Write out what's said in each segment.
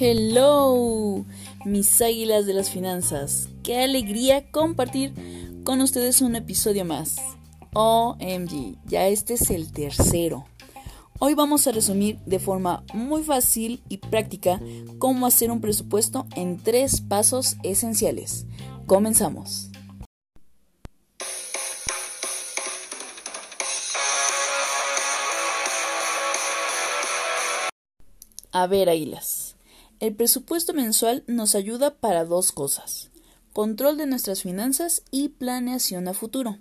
Hello, mis águilas de las finanzas. Qué alegría compartir con ustedes un episodio más. OMG, ya este es el tercero. Hoy vamos a resumir de forma muy fácil y práctica cómo hacer un presupuesto en tres pasos esenciales. Comenzamos. A ver, águilas. El presupuesto mensual nos ayuda para dos cosas. Control de nuestras finanzas y planeación a futuro.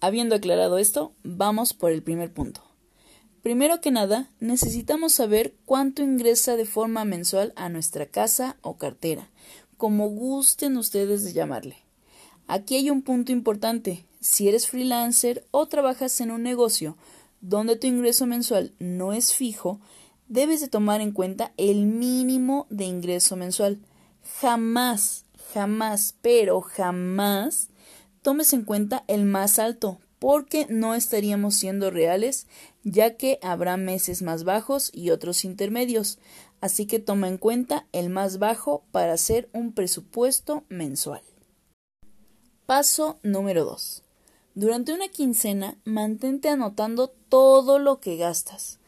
Habiendo aclarado esto, vamos por el primer punto. Primero que nada, necesitamos saber cuánto ingresa de forma mensual a nuestra casa o cartera, como gusten ustedes de llamarle. Aquí hay un punto importante. Si eres freelancer o trabajas en un negocio donde tu ingreso mensual no es fijo, debes de tomar en cuenta el mínimo de ingreso mensual. Jamás, jamás, pero jamás tomes en cuenta el más alto, porque no estaríamos siendo reales, ya que habrá meses más bajos y otros intermedios, así que toma en cuenta el más bajo para hacer un presupuesto mensual. Paso número 2. Durante una quincena, mantente anotando todo lo que gastas.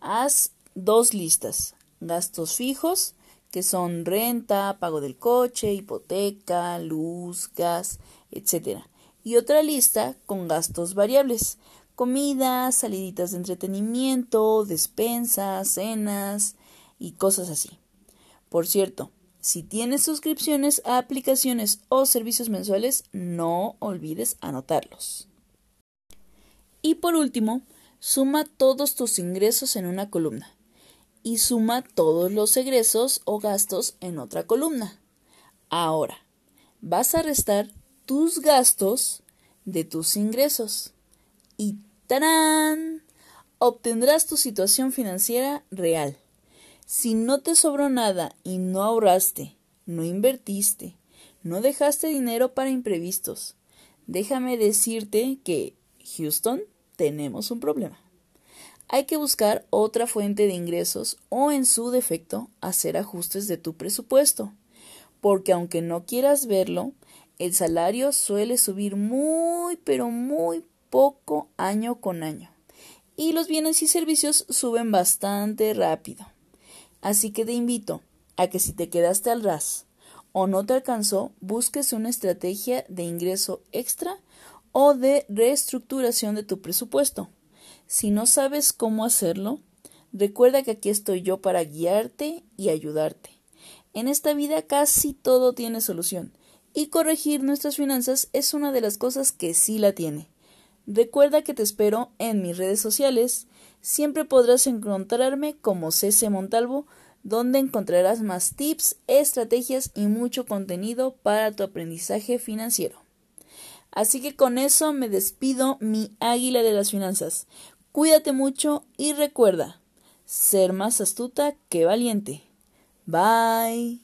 Haz dos listas. Gastos fijos, que son renta, pago del coche, hipoteca, luz, gas, etc y otra lista con gastos variables, comida, saliditas de entretenimiento, despensas, cenas y cosas así. Por cierto, si tienes suscripciones a aplicaciones o servicios mensuales, no olvides anotarlos. Y por último, suma todos tus ingresos en una columna y suma todos los egresos o gastos en otra columna. Ahora, vas a restar tus gastos de tus ingresos. Y ¡tarán! Obtendrás tu situación financiera real. Si no te sobró nada y no ahorraste, no invertiste, no dejaste dinero para imprevistos, déjame decirte que, Houston, tenemos un problema. Hay que buscar otra fuente de ingresos o, en su defecto, hacer ajustes de tu presupuesto, porque aunque no quieras verlo, el salario suele subir muy, pero muy poco año con año. Y los bienes y servicios suben bastante rápido. Así que te invito a que si te quedaste al ras o no te alcanzó, busques una estrategia de ingreso extra o de reestructuración de tu presupuesto. Si no sabes cómo hacerlo, recuerda que aquí estoy yo para guiarte y ayudarte. En esta vida casi todo tiene solución y corregir nuestras finanzas es una de las cosas que sí la tiene. Recuerda que te espero en mis redes sociales. Siempre podrás encontrarme como CC Montalvo, donde encontrarás más tips, estrategias y mucho contenido para tu aprendizaje financiero. Así que con eso me despido, mi águila de las finanzas. Cuídate mucho y recuerda, ser más astuta que valiente. Bye.